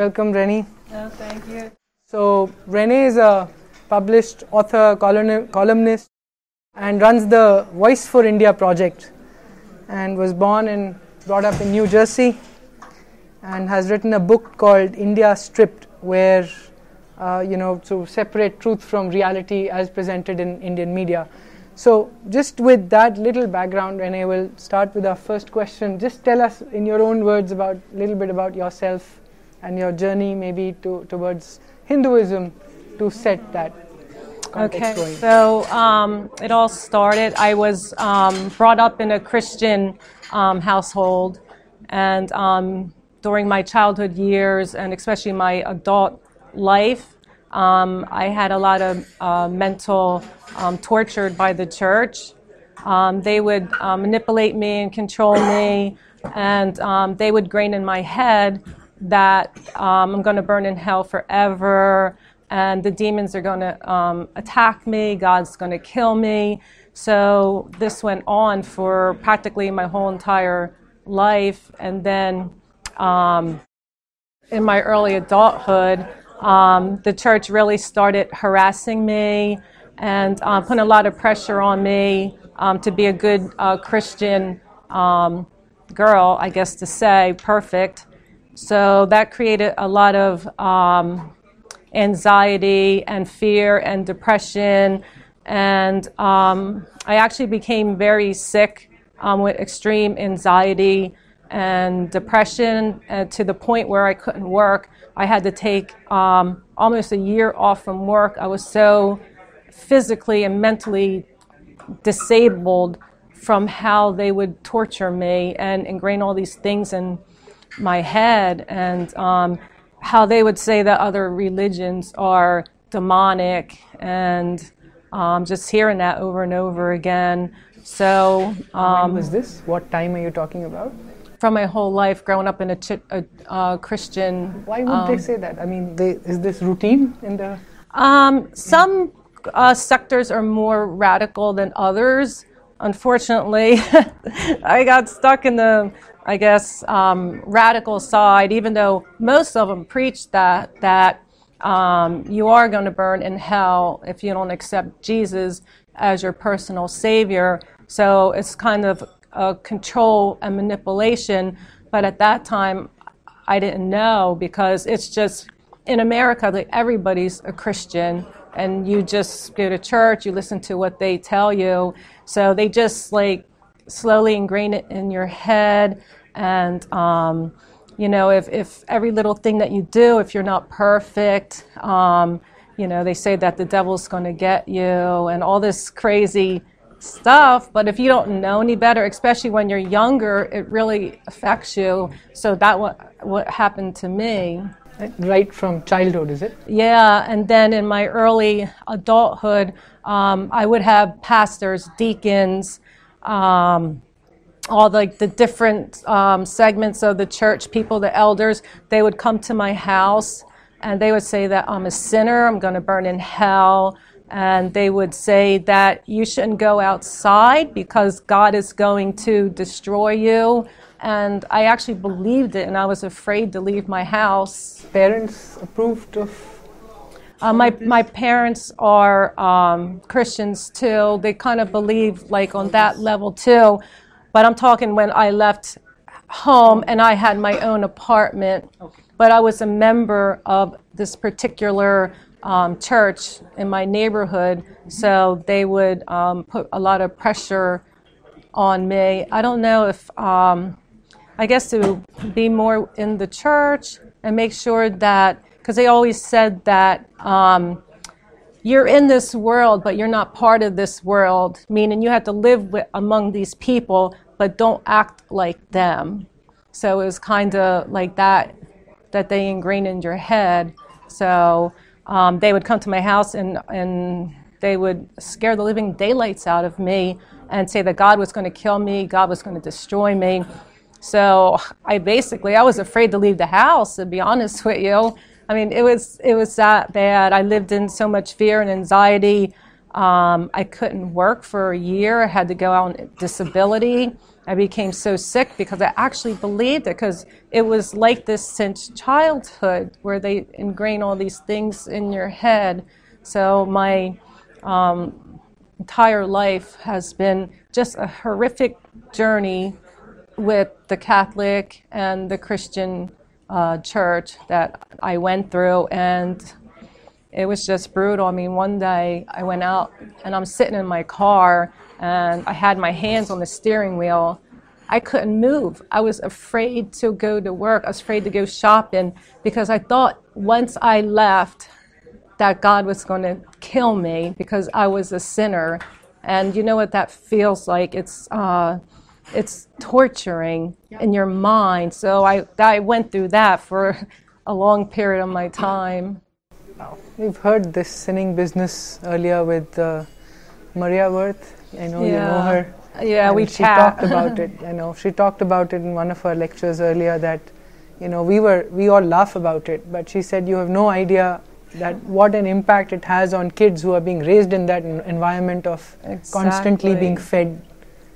Welcome, Rennie. Oh, thank you. So, Renee is a published author, columnist, and runs the Voice for India project, and was born and brought up in New Jersey, and has written a book called India Stripped, where uh, you know to separate truth from reality as presented in Indian media. So, just with that little background, Renee, we'll start with our first question. Just tell us in your own words about a little bit about yourself and your journey, maybe to, towards Hinduism, to set that Okay, so um, it all started. I was um, brought up in a Christian um, household, and um, during my childhood years, and especially my adult life, um, I had a lot of uh, mental um, tortured by the church. they would uh, manipulate me and control me, and they would grain in my head that I'm going to burn in hell forever and the demons are going to um, attack me, God's going to kill me. So this went on for practically my whole entire life. And then um, in my early adulthood, um, the church really started harassing me and uh, putting a lot of pressure on me um, to be a good uh, Christian um, girl, I guess to say, perfect. So that created a lot of um, anxiety and fear and depression. And um, I actually became very sick um, with extreme anxiety and depression uh, to the point where I couldn't work. I had to take um, almost a year off from work. I was so physically and mentally disabled from how they would torture me and ingrain all these things in my head. And um, how they would say that other religions are demonic and um, just hearing that over and over again. So, um, when was this? What time are you talking about? From my whole life, growing up in a, ch- a uh, Christian. Why would um, they say that? I mean, they, is this routine in the? Um, some uh, sectors are more radical than others. Unfortunately, I got stuck in the I guess, um, radical side, even though most of them preach that, that um, you are going to burn in hell if you don't accept Jesus as your personal savior. So it's kind of a control and manipulation. But at that time, I didn't know because it's just in America, like everybody's a Christian and you just go to church, you listen to what they tell you. So they just like slowly ingrain it in your head. And, um, you know, if, if every little thing that you do, if you're not perfect, um, you know, they say that the devil's going to get you and all this crazy stuff. But if you don't know any better, especially when you're younger, it really affects you. So that what what happened to me. Right from childhood, is it? Yeah, and then in my early adulthood, um, I would have pastors, deacons, um, all the, the different um, segments of the church, people, the elders, they would come to my house and they would say that I'm a sinner, I'm going to burn in hell. And they would say that you shouldn't go outside because God is going to destroy you. And I actually believed it and I was afraid to leave my house. Parents approved of uh, my my parents are um, Christians too. They kind of believe like on that level too. But I'm talking when I left home and I had my own apartment. But I was a member of this particular um, church in my neighborhood, so they would um, put a lot of pressure on me. I don't know if, um, I guess, to be more in the church and make sure that, because they always said that um, you're in this world, but you're not part of this world, meaning you have to live with, among these people, but don't act like them. So it was kind of like that, that they ingrained in your head. So um, they would come to my house and, and they would scare the living daylights out of me and say that God was going to kill me, God was going to destroy me. So I basically, I was afraid to leave the house, to be honest with you. I mean, it was it was that bad. I lived in so much fear and anxiety. Um, I couldn't work for a year. I had to go on disability. I became so sick because I actually believed it because it was like this since childhood where they ingrain all these things in your head. So my um, entire life has been just a horrific journey with the Catholic and the Christian uh, church that I went through, and it was just brutal. I mean, one day I went out and I'm sitting in my car and I had my hands on the steering wheel. I couldn't move. I was afraid to go to work. I was afraid to go shopping because I thought once I left that God was going to kill me because I was a sinner. And you know what that feels like? It's uh, it's torturing in your mind. So I I went through that for a long period of my time. We've heard this sinning business earlier with uh, Maria Wirth. I know yeah. you know her. Yeah, we she talked about it. I know she talked about it in one of her lectures earlier that you know we were we all laugh about it, but she said you have no idea that what an impact it has on kids who are being raised in that environment of exactly. constantly being fed.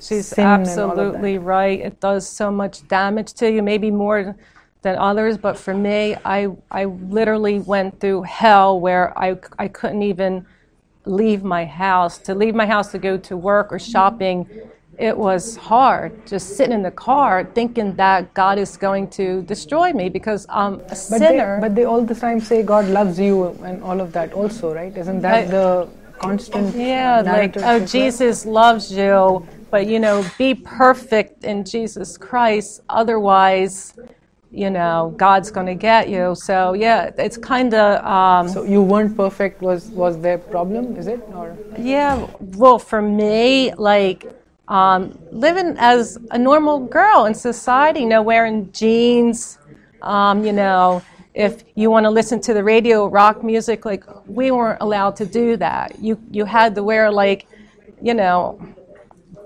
She's absolutely right. It does so much damage to you, maybe more than others, but for me, I, I literally went through hell where I, I couldn't even leave my house. To leave my house to go to work or shopping, it was hard. Just sitting in the car thinking that God is going to destroy me because I'm a but sinner. They, but they all the time say God loves you and all of that also, right? Isn't that I, the constant? Yeah, like, oh, Jesus loves you, but you know, be perfect in Jesus Christ. Otherwise, you know god's going to get you. So yeah it's kind of um, so you weren't perfect was was their problem is it? Or yeah well for me like um, living as a normal girl in society you know wearing jeans um, you know if you want to listen to the radio rock music like we weren't allowed to do that. You you had to wear like you know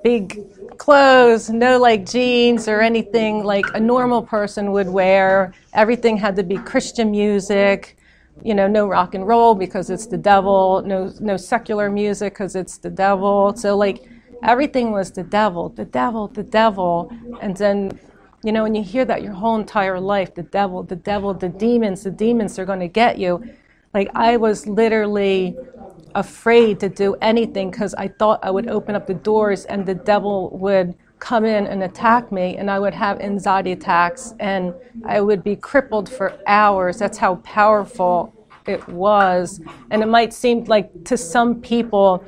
big clothes, no like jeans or anything like a normal person would wear. Everything had to be Christian music. You know, no rock and roll because it's the devil. No, no secular music because it's the devil. So like everything was the devil, the devil, the devil. And then, you know, when you hear that your whole entire life, the devil, the devil, the demons, the demons are going to get you. Like I was literally afraid to do anything because I thought I would open up the doors and the devil would come in and attack me, and I would have anxiety attacks, and I would be crippled for hours. That's how powerful it was. And it might seem like to some people,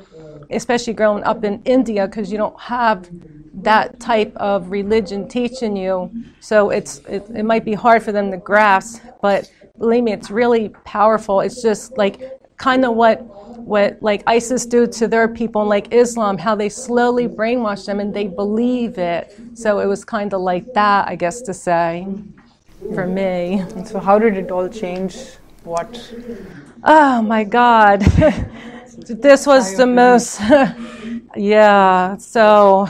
especially growing up in India, because you don't have that type of religion teaching you, so it's it, it might be hard for them to grasp. But believe me, it's really powerful. It's just like kind of what what like ISIS do to their people, like Islam, how they slowly brainwash them and they believe it. So it was kind of like that, I guess to say, for me. so how did it all change? What? Oh my God. this was the most, yeah. So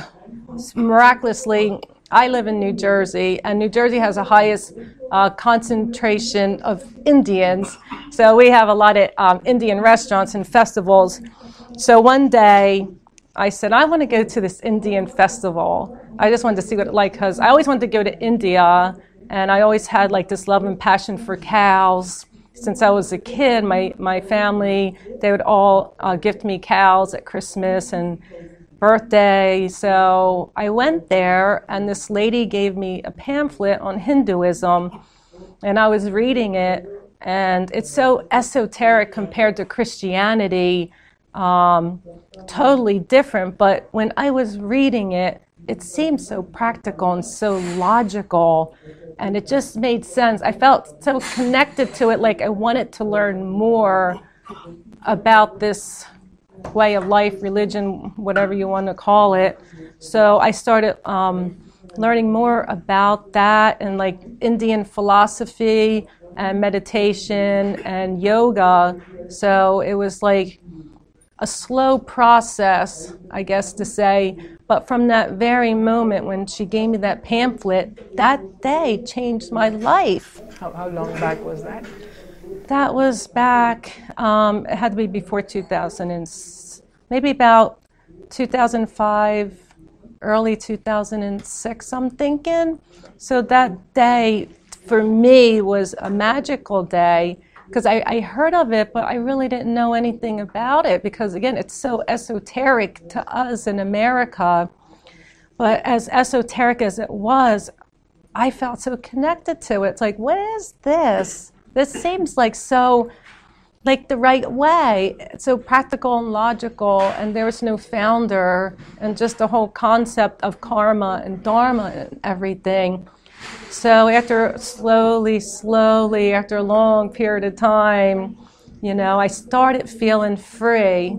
miraculously, I live in New Jersey, and New Jersey has the highest uh, concentration of Indians. So we have a lot of um, Indian restaurants and festivals. So one day, I said, I want to go to this Indian festival. I just wanted to see what it like because I always wanted to go to India, and I always had like this love and passion for cows. Since I was a kid, my, my family, they would all uh, gift me cows at Christmas and birthday. So I went there, and this lady gave me a pamphlet on Hinduism, and I was reading it, and it's so esoteric compared to Christianity, um, totally different. But when I was reading it, it seemed so practical and so logical, and it just made sense. I felt so connected to it, like I wanted to learn more about this way of life, religion, whatever you want to call it. So I started um, learning more about that and like Indian philosophy and meditation and yoga. So it was like a slow process, I guess to say. But from that very moment when she gave me that pamphlet, that day changed my life. How, how long back was that? That was back, um, it had to be before 2006. maybe about 2005, early 2006, I'm thinking. So that day for me was a magical day because I, I, heard of it, but I really didn't know anything about it because, again, it's so esoteric to us in America. But as esoteric as it was, I felt so connected to it. It's like, what is this? This seems like so like the right way, so practical and logical, and there was no founder, and just the whole concept of karma and dharma and everything. So after slowly, slowly, after a long period of time, you know, I started feeling free,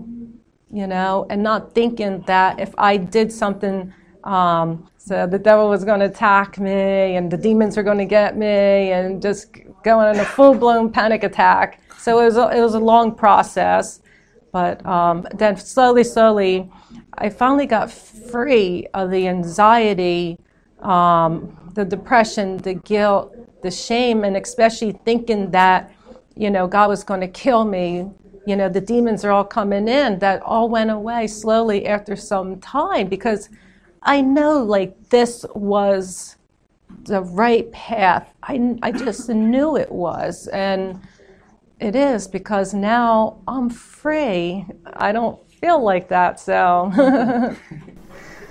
you know, and not thinking that if I did something, um, so the devil was going to attack me and the demons were going to get me and just going in a full blown panic attack. So it was a, it was a long process, but um, then slowly, slowly, I finally got free of the anxiety, um, the depression, the guilt, the shame, and especially thinking that you know God was going to kill me. You know the demons are all coming in. That all went away slowly after some time because I know like this was the right path. I, I just knew it was. And it is because now I'm free. I don't feel like that, so.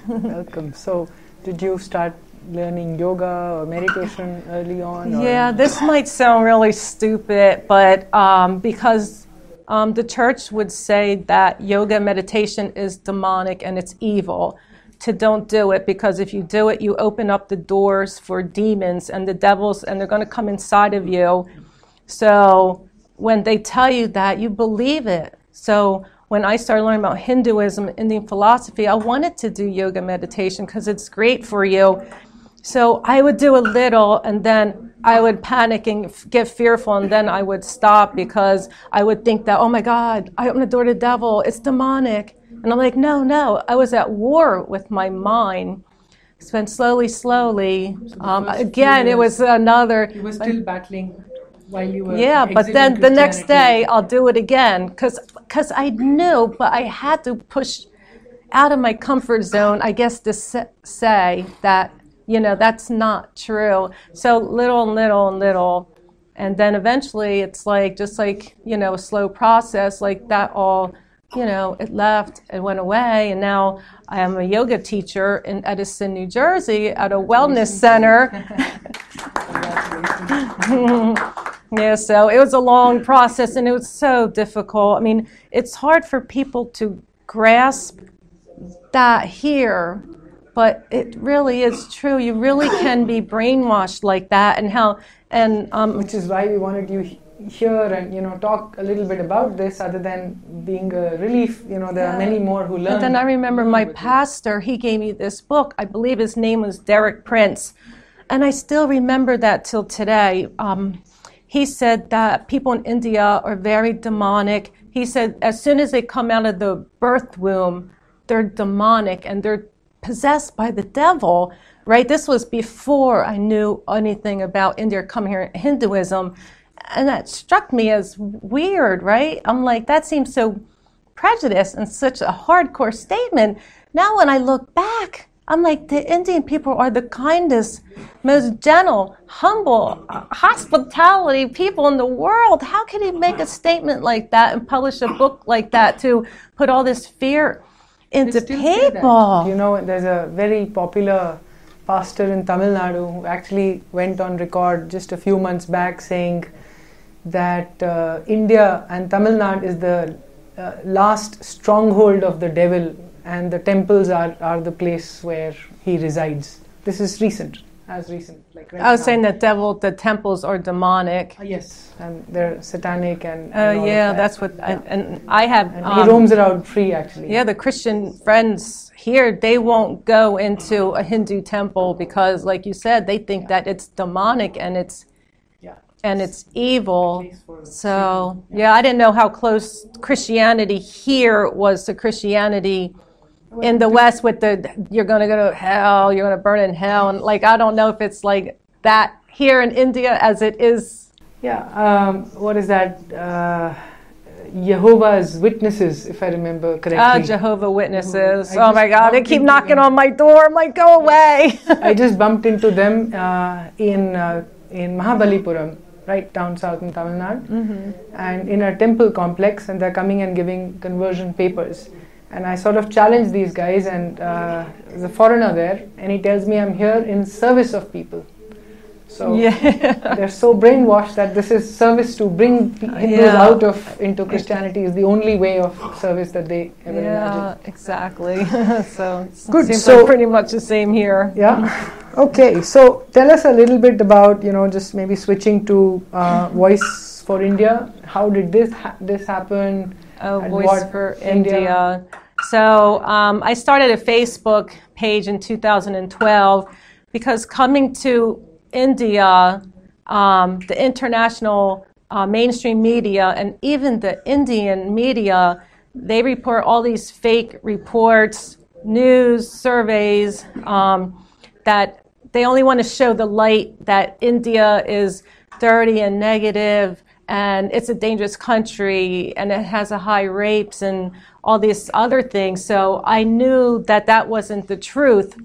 Welcome. So, did you start learning yoga or meditation early on? Or? Yeah, this might sound really stupid, but um, because um, the church would say that yoga meditation is demonic and it's evil to don't do it because if you do it, you open up the doors for demons and the devils, and they're going to come inside of you. So when they tell you that, you believe it. So when I started learning about Hinduism, and Indian philosophy, I wanted to do yoga meditation because it's great for you. So I would do a little and then I would panic and get fearful and then I would stop because I would think that, oh my God, I opened the door to the devil, it's demonic. And I'm like, no, no. I was at war with my mind. Spent slowly, slowly. Um, again, it was another. You were still battling while you were. Yeah, but then the next day I'll do it again because because I knew, but I had to push out of my comfort zone. I guess to say that you know that's not true. So little and little and little, and then eventually it's like just like you know a slow process. Like that all you know, it left, it went away, and now I am a yoga teacher in Edison, New Jersey at a wellness center. yeah, so it was a long process and it was so difficult. I mean, it's hard for people to grasp that here, but it really is true. You really can be brainwashed like that, and how, and um, which is why we wanted you hear and you know talk a little bit about this other than being a relief. You know there yeah. are many more who learn and then i remember my pastor he gave me this book. I believe his name was derek prince. And i still remember that till today. Um, he said that people in india are very demonic. He said as soon as they come out of the birth womb they're demonic and they're possessed by the devil right? This was before i knew anything about india coming here hinduism and that struck me as weird, right? I'm like, that seems so prejudiced and such a hardcore statement. Now, when I look back, I'm like, the Indian people are the kindest, most gentle, humble, uh, hospitality people in the world. How can he make a statement like that and publish a book like that to put all this fear into people? You know, there's a very popular pastor in Tamil Nadu who actually went on record just a few months back saying that uh, India and Tamil Nadu is the uh, last stronghold of the devil, and the temples are, are the place where he resides. This is recent, as recent. Like right I was now. saying that devil, the temples are demonic. Uh, yes, and they're satanic and. and uh, yeah, that. that's what. Yeah. I, and I have. And um, he roams around free, actually. Yeah, the Christian friends here, they won't go into a Hindu temple because, like you said, they think yeah. that it's demonic and it's and it's evil. So, yeah, I didn't know how close Christianity here was to Christianity in the West with the you're going to go to hell, you're going to burn in hell. And, like, I don't know if it's like that here in India as it is. Yeah, um, what is that? Uh, Jehovah's Witnesses, if I remember correctly. Ah, Jehovah Witnesses. oh my God, they keep knocking on my door. I'm like, go away. I just bumped into them uh, in uh, in Mahabalipuram, right down south in Tamil Nadu, mm-hmm. and in a temple complex, and they're coming and giving conversion papers. And I sort of challenge these guys, and uh, there's a foreigner there, and he tells me I'm here in service of people. So yeah. they're so brainwashed that this is service to bring Hindus yeah. out of into Christianity is the only way of service that they ever yeah, imagined. exactly. so good. Seems so like pretty much the same here. Yeah. Okay. So tell us a little bit about you know just maybe switching to uh, Voice for India. How did this ha- this happen? Oh, Voice for India. India. So um, I started a Facebook page in 2012 because coming to India, um, the international uh, mainstream media, and even the Indian media, they report all these fake reports, news, surveys um, that they only want to show the light that India is dirty and negative and it's a dangerous country and it has a high rapes and all these other things. So I knew that that wasn't the truth.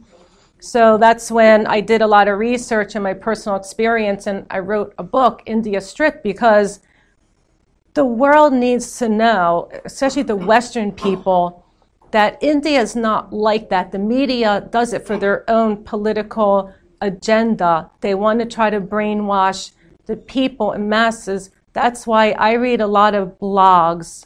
So that's when I did a lot of research and my personal experience, and I wrote a book, India Stripped, because the world needs to know, especially the Western people, that India is not like that. The media does it for their own political agenda. They want to try to brainwash the people and masses. That's why I read a lot of blogs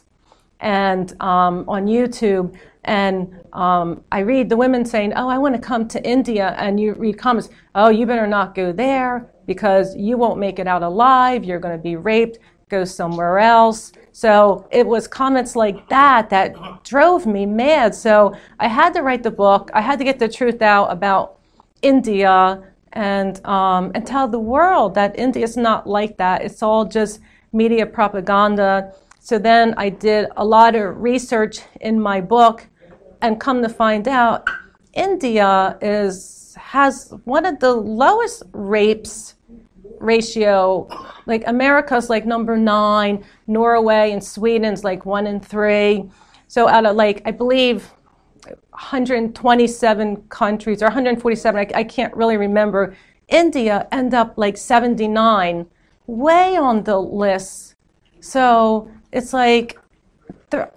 and um, on YouTube and um, I read the women saying, Oh, I want to come to India. And you read comments, Oh, you better not go there because you won't make it out alive. You're going to be raped. Go somewhere else. So it was comments like that that drove me mad. So I had to write the book. I had to get the truth out about India and, um, and tell the world that India is not like that. It's all just media propaganda. So then I did a lot of research in my book and come to find out, India is has one of the lowest rapes ratio. Like America's like number nine, Norway and Sweden's like one in three. So out of like I believe 127 countries or 147, I, I can't really remember. India end up like 79, way on the list. So it's like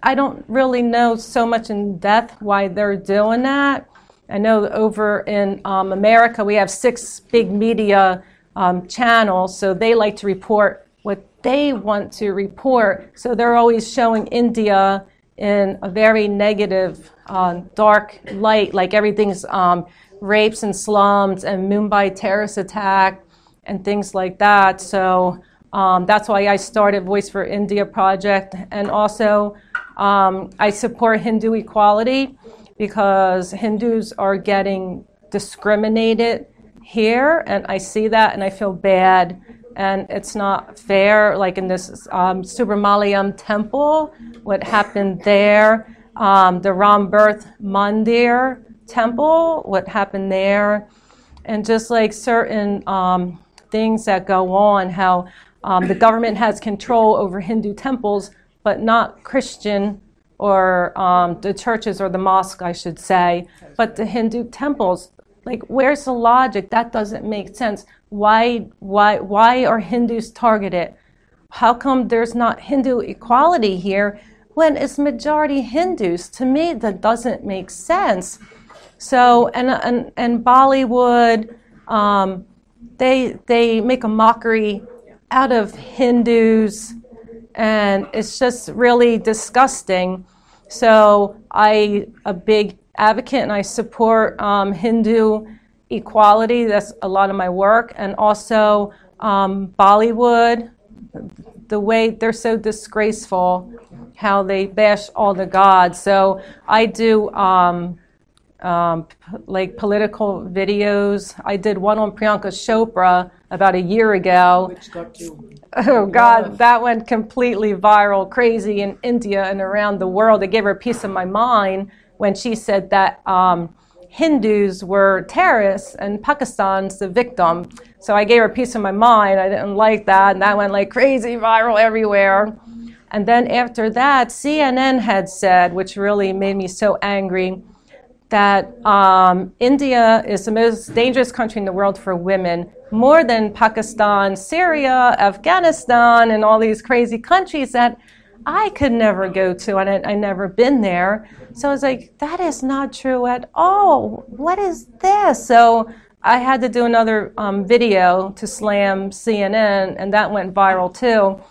I don't really know so much in depth why they're doing that. I know over in um, America we have six big media um, channels, so they like to report what they want to report. So they're always showing India in a very negative, uh, dark light, like everything's um, rapes and slums and Mumbai terrorist attack and things like that. So um, that's why I started Voice for India project, and also um, I support Hindu equality because Hindus are getting discriminated here, and I see that and I feel bad. And it's not fair, like in this um, Sabarimala temple, what happened there, um, the Ram Birth Mandir temple, what happened there, and just like certain um, things that go on, how um, the government has control over Hindu temples but not Christian or um, the churches or the mosque, I should say, but the Hindu temples. Like, where's the logic? That doesn't make sense. Why, why, why are Hindus targeted? How come there's not Hindu equality here when it's majority Hindus? To me, that doesn't make sense. So, and, and, and Bollywood, um, they, they make a mockery out of Hindus and it's just really disgusting. So I a big advocate and I support um, Hindu equality. That's a lot of my work, and also um, Bollywood. The way they're so disgraceful, how they bash all the gods. So I do um, um, p- like political videos. I did one on Priyanka Chopra about a year ago. Which got you. Oh God, that went completely viral, crazy in India and around the world. It gave her a piece of my mind when she said that um, Hindus were terrorists and Pakistan's the victim. So I gave her a piece of my mind. I didn't like that, and that went like crazy viral everywhere. And then after that, CNN had said, which really made me so angry, that um, India is the most dangerous country in the world for women, more than Pakistan, Syria, Afghanistan, and all these crazy countries that I could never go to, and I, I never been there. So I was like, that is not true at all. What is this? So I had to do another um, video to slam CNN, and that went viral too.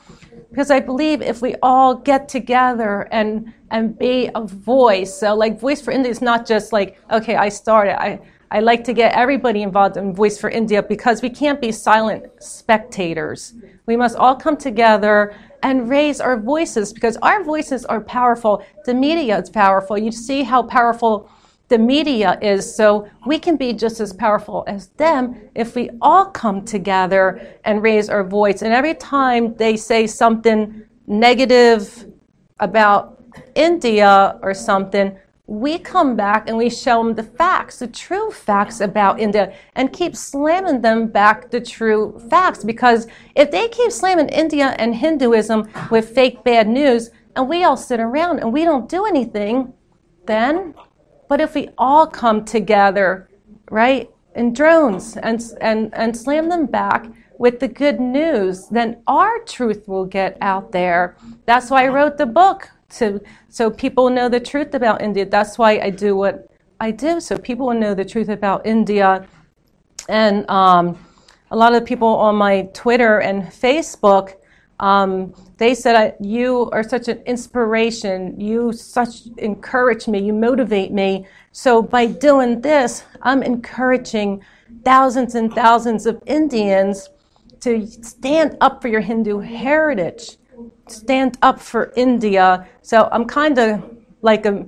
Because I believe if we all get together and and be a voice, so like Voice for India is not just like, okay, I started. I I like to get everybody involved in Voice for India because we can't be silent spectators. We must all come together and raise our voices because our voices are powerful. The media is powerful. You see how powerful the media is, so we can be just as powerful as them if we all come together and raise our voice. And every time they say something negative about India or something, we come back and we show them the facts, the true facts about India, and keep slamming them back the true facts. Because if they keep slamming India and Hinduism with fake bad news, and we all sit around and we don't do anything, then, but if we all come together, right, in drones and, and, and slam them back with the good news, then our truth will get out there. That's why I wrote the book to so people know the truth about India. That's why I do what I do, so people will know the truth about India. And um, a lot of people on my Twitter and Facebook, um, they said, "You are such an inspiration. You such encourage me. You motivate me." So by doing this, I'm encouraging thousands and thousands of Indians to stand up for your Hindu heritage stand up for India. So I'm kind of like a,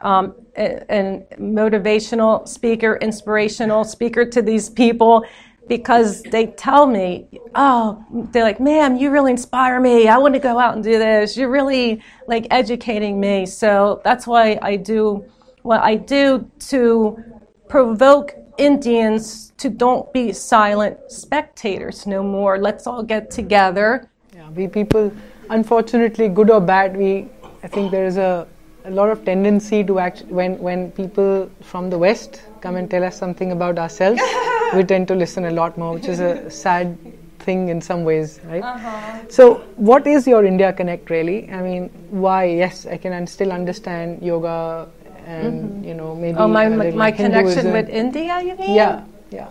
um, a, a, motivational speaker, inspirational speaker to these people because they tell me, oh, they're like, ma'am, you really inspire me. I want to go out and do this. You're really like educating me. So that's why I do what I do to provoke Indians to don't be silent spectators no more. Let's all get together. Yeah, we people unfortunately, good or bad, we I think there is a, a lot of tendency to act when when people from the West come and tell us something about ourselves, we tend to listen a lot more, which is a sad thing in some ways, right? Uh-huh. So, what is your India Connect really? I mean, why? Yes, I can still understand yoga and mm-hmm. you know maybe oh my my, connection with India. You mean? Yeah, yeah.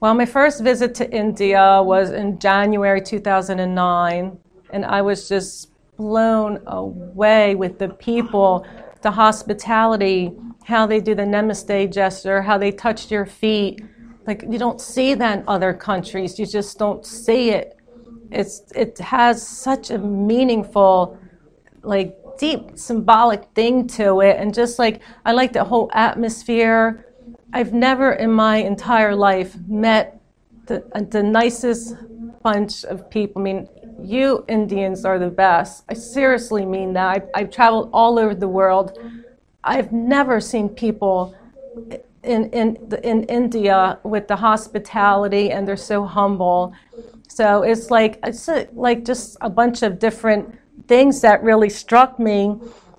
Well, my first visit to India was in January 2009 and I was just blown away with the people, the hospitality, how they do the namaste gesture, how they touch your feet. Like you don't see that in other countries. You just don't see it. It's it has such a meaningful, like deep symbolic thing to it, and just like I like the whole atmosphere. I've never in my entire life met the, the nicest bunch of people. I mean, you Indians are the best. I seriously mean that. I've, I've traveled all over the world. I've never seen people in, in, in India with the hospitality and they're so humble. So it's like, it's a, like just a bunch of different things that really struck me.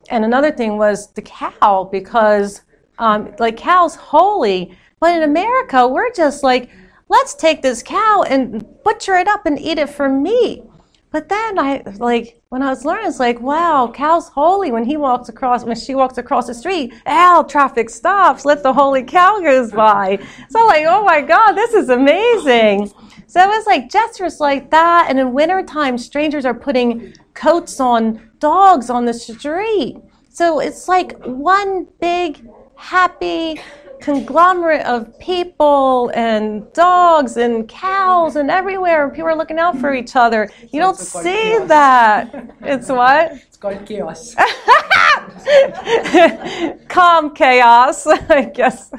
And another thing was the cow because um, like cow's holy. But in America, we're just like, let's take this cow and butcher it up and eat it for meat. But then I like when I was learning, it's like, wow, cow's holy. When he walks across, when she walks across the street, Al, traffic stops, let the holy cow goes by. So like, oh my God, this is amazing. So it was like gestures like that. And in wintertime, strangers are putting coats on dogs on the street. So it's like one big, happy, conglomerate of people and dogs and cows and everywhere. And people are looking out for each other. You don't see chaos. that. It's what? It's called chaos. Calm chaos, I guess.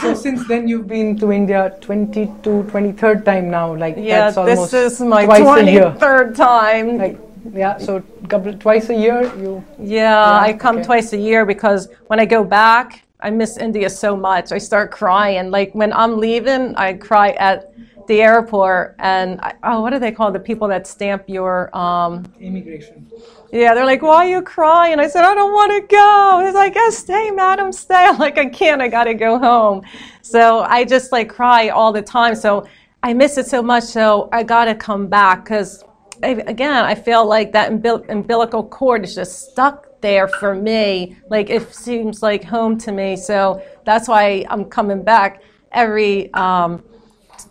so since then you've been to India 22, 23rd time now. Like yeah, this is my 23rd time. Like, yeah, so couple twice a year you. Yeah, yeah I come okay. twice a year because when I go back, I miss India so much. I start crying. Like when I'm leaving, I cry at the airport. And I, oh, what do they call the people that stamp your um, immigration? Yeah, they're like, "Why are you crying?" I said, "I don't want to go." It's like, "Yes, stay, madam, stay." I'm like, "I can't. I got to go home." So I just like cry all the time. So I miss it so much. So I got to come back because, again, I feel like that umbilical cord is just stuck there for me. Like it seems like home to me. So that's why I'm coming back every um,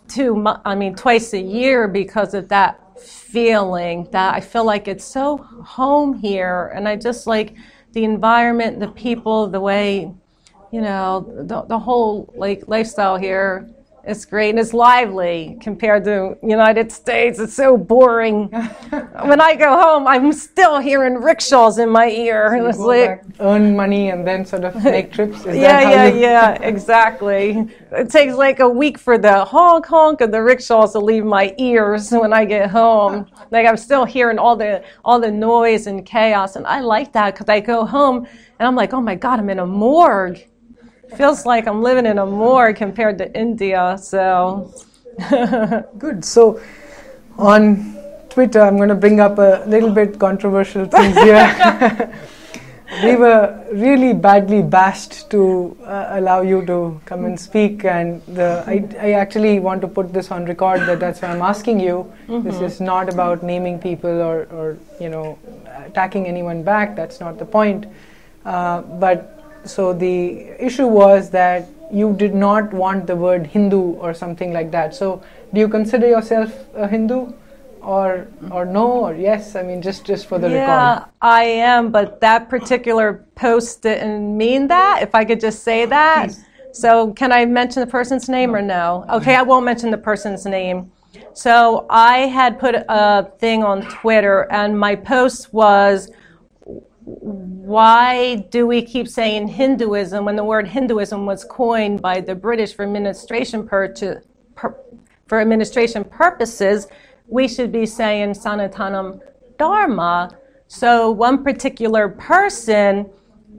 two. I mean, twice a year because of that feeling that I feel like it's so home here, and I just like the environment, the people, the way, you know, the, the whole like lifestyle here it's great and it's lively compared to United States. It's so boring. when I go home, I'm still hearing rickshaws in my ear. So it's like earn money and then sort of make trips. Is yeah, yeah, you... yeah, exactly. It takes like a week for the honk honk of the rickshaws to leave my ears when I get home. Like I'm still hearing all the all the noise and chaos, and I like that because I go home and I'm like, oh my god, I'm in a morgue feels like I'm living in a morgue compared to India. So good. So on Twitter, I'm going to bring up a little bit controversial things here. we were really badly bashed to uh, allow you to come and speak, and the, I, I, actually want to put this on record that that's why I'm asking you. Mm-hmm. This is not about naming people or, or you know attacking anyone back. That's not the point. Uh, but so the issue was that you did not want the word Hindu or something like that. So do you consider yourself a Hindu? Or, or no or yes i mean just just for the yeah, record i am but that particular post didn't mean that if i could just say that Please. so can i mention the person's name or no okay i won't mention the person's name so i had put a thing on twitter and my post was why do we keep saying Hinduism when the word Hinduism was coined by the British for administration, for administration purposes? We should be saying Sanatanam Dharma. So one particular person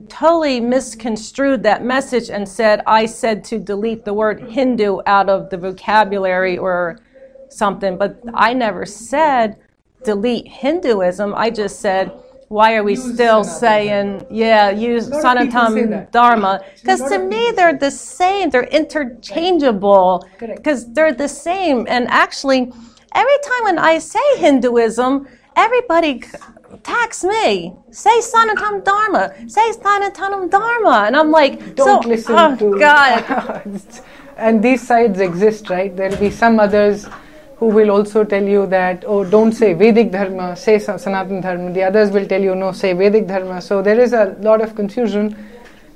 totally misconstrued that message and said, I said to delete the word Hindu out of the vocabulary or something. But I never said delete Hinduism. I just said, why are we use still saying, yeah, use Sanatam Dharma? Because to me, they're the same. They're interchangeable because they're the same. And actually, every time when I say Hinduism, everybody attacks me. Say Sanatam Dharma. Say Sanatanam Dharma. And I'm like, don't so, listen oh, to. God. and these sides exist, right? There'll be some others who will also tell you that, oh, don't say Vedic Dharma, say Sanatan Dharma. The others will tell you, no, say Vedic Dharma. So there is a lot of confusion.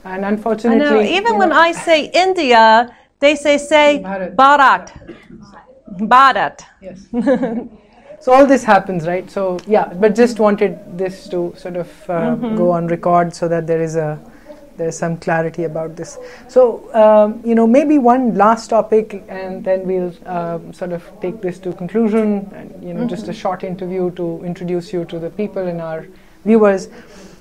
And unfortunately. I know, even when know, I say India, they say, say Bharat. Bharat. Bharat. Yes. so all this happens, right? So, yeah, but just wanted this to sort of uh, mm-hmm. go on record so that there is a there's some clarity about this. So, um, you know, maybe one last topic, and then we'll um, sort of take this to conclusion, and you know, mm-hmm. just a short interview to introduce you to the people and our viewers.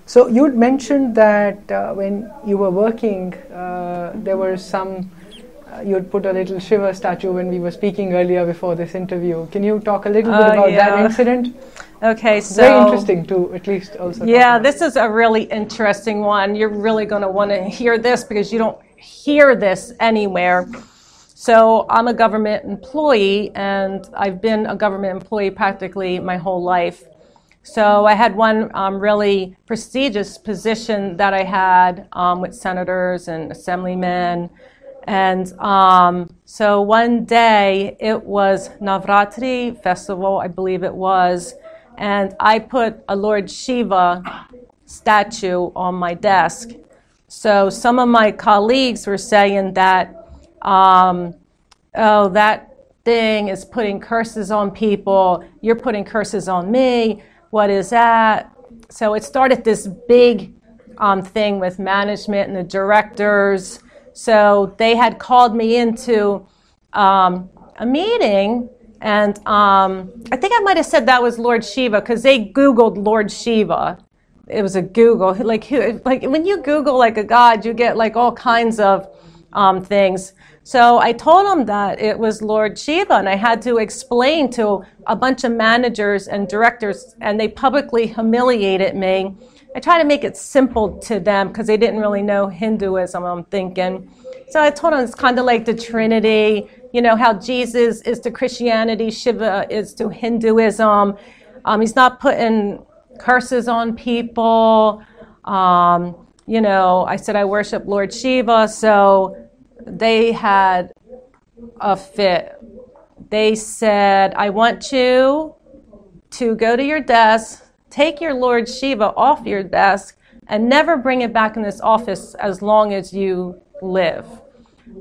So, you'd mentioned that uh, when you were working, uh, there were some. Uh, you'd put a little Shiva statue when we were speaking earlier before this interview. Can you talk a little bit uh, about yeah. that incident? Okay, so very interesting to at least also. Yeah, this is a really interesting one. You're really going to want to hear this because you don't hear this anywhere. So I'm a government employee, and I've been a government employee practically my whole life. So I had one um, really prestigious position that I had um, with senators and assemblymen. And um, so one day it was Navratri festival, I believe it was, and I put a Lord Shiva statue on my desk. So some of my colleagues were saying that, um, oh, that thing is putting curses on people. You're putting curses on me. What is that? So it started this big um, thing with management and the directors. So they had called me into um, a meeting and um, I think I might have said that was Lord Shiva because they Googled Lord Shiva. it was a Google. Like, like when you Google like a god, you get like all kinds of um, things. So I told him that it was Lord Shiva, and I had to explain to a bunch of managers and directors, and they publicly humiliated me. I tried to make it simple to them because they didn't really know Hinduism, I'm thinking. So I told them it's kind of like the Trinity, you know, how Jesus is to Christianity, Shiva is to Hinduism. Um, he's not putting curses on people. Um, you know, I said I worship Lord Shiva, so they had a fit. They said, I want you to go to your desk, take your Lord Shiva off your desk, and never bring it back in this office as long as you live.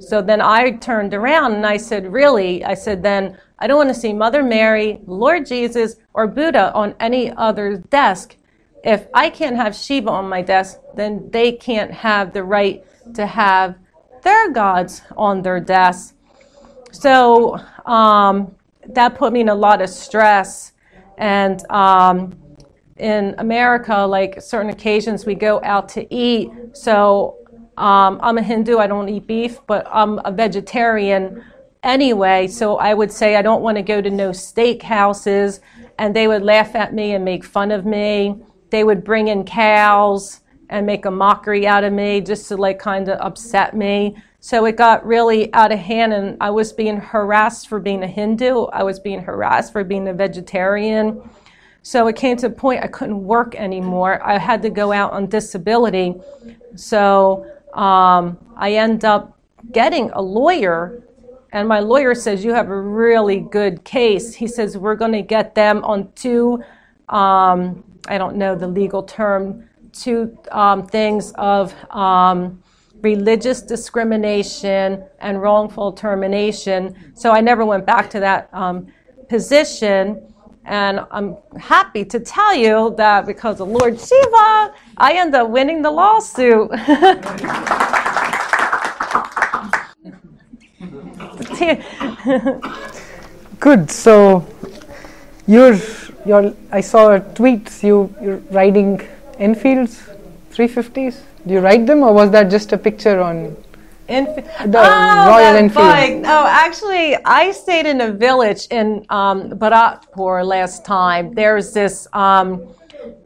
So then I turned around and I said, Really? I said, Then I don't want to see Mother Mary, Lord Jesus, or Buddha on any other desk. If I can't have Shiva on my desk, then they can't have the right to have their gods on their desks. So um, that put me in a lot of stress. And um, in America, like certain occasions, we go out to eat. So um, I'm a Hindu, I don't eat beef, but I'm a vegetarian anyway. So I would say I don't want to go to no steak houses. And they would laugh at me and make fun of me. They would bring in cows and make a mockery out of me just to like kind of upset me. So it got really out of hand, and I was being harassed for being a Hindu. I was being harassed for being a vegetarian. So it came to a point I couldn't work anymore. I had to go out on disability. So um, I end up getting a lawyer, and my lawyer says, You have a really good case. He says, We're going to get them on two, um, I don't know the legal term, two um, things of um, religious discrimination and wrongful termination. So I never went back to that um, position. And I'm happy to tell you that because of Lord Shiva, I end up winning the lawsuit. Good. So you're, you're, I saw a tweet, you, you're riding Enfields, 350s. Do you ride them, or was that just a picture on Enf- the oh, Royal Enfield? Bike. Oh, actually, I stayed in a village in um, Bharatpur last time. There's this um,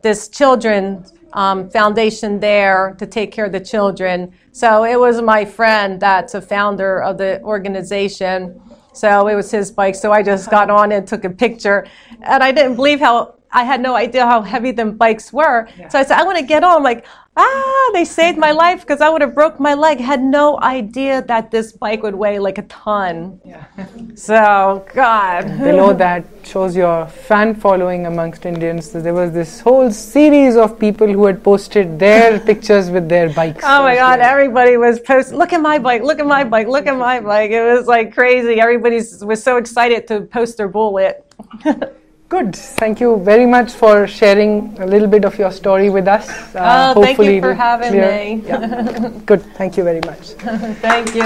this children um, foundation there to take care of the children. So it was my friend that's a founder of the organization. So it was his bike. So I just got on and took a picture, and I didn't believe how I had no idea how heavy them bikes were. Yeah. So I said, I want to get on. I'm like, ah, they saved my life because I would have broke my leg. Had no idea that this bike would weigh like a ton. Yeah. so, God. Below that shows your fan following amongst Indians. So there was this whole series of people who had posted their pictures with their bikes. Oh my God, everybody was posting, look at my bike, look at my bike, look at my bike. It was like crazy. Everybody was so excited to post their bullet. Good. Thank you very much for sharing a little bit of your story with us. Uh, oh, thank you for having clear. me. Yeah. Good. Thank you very much. thank you.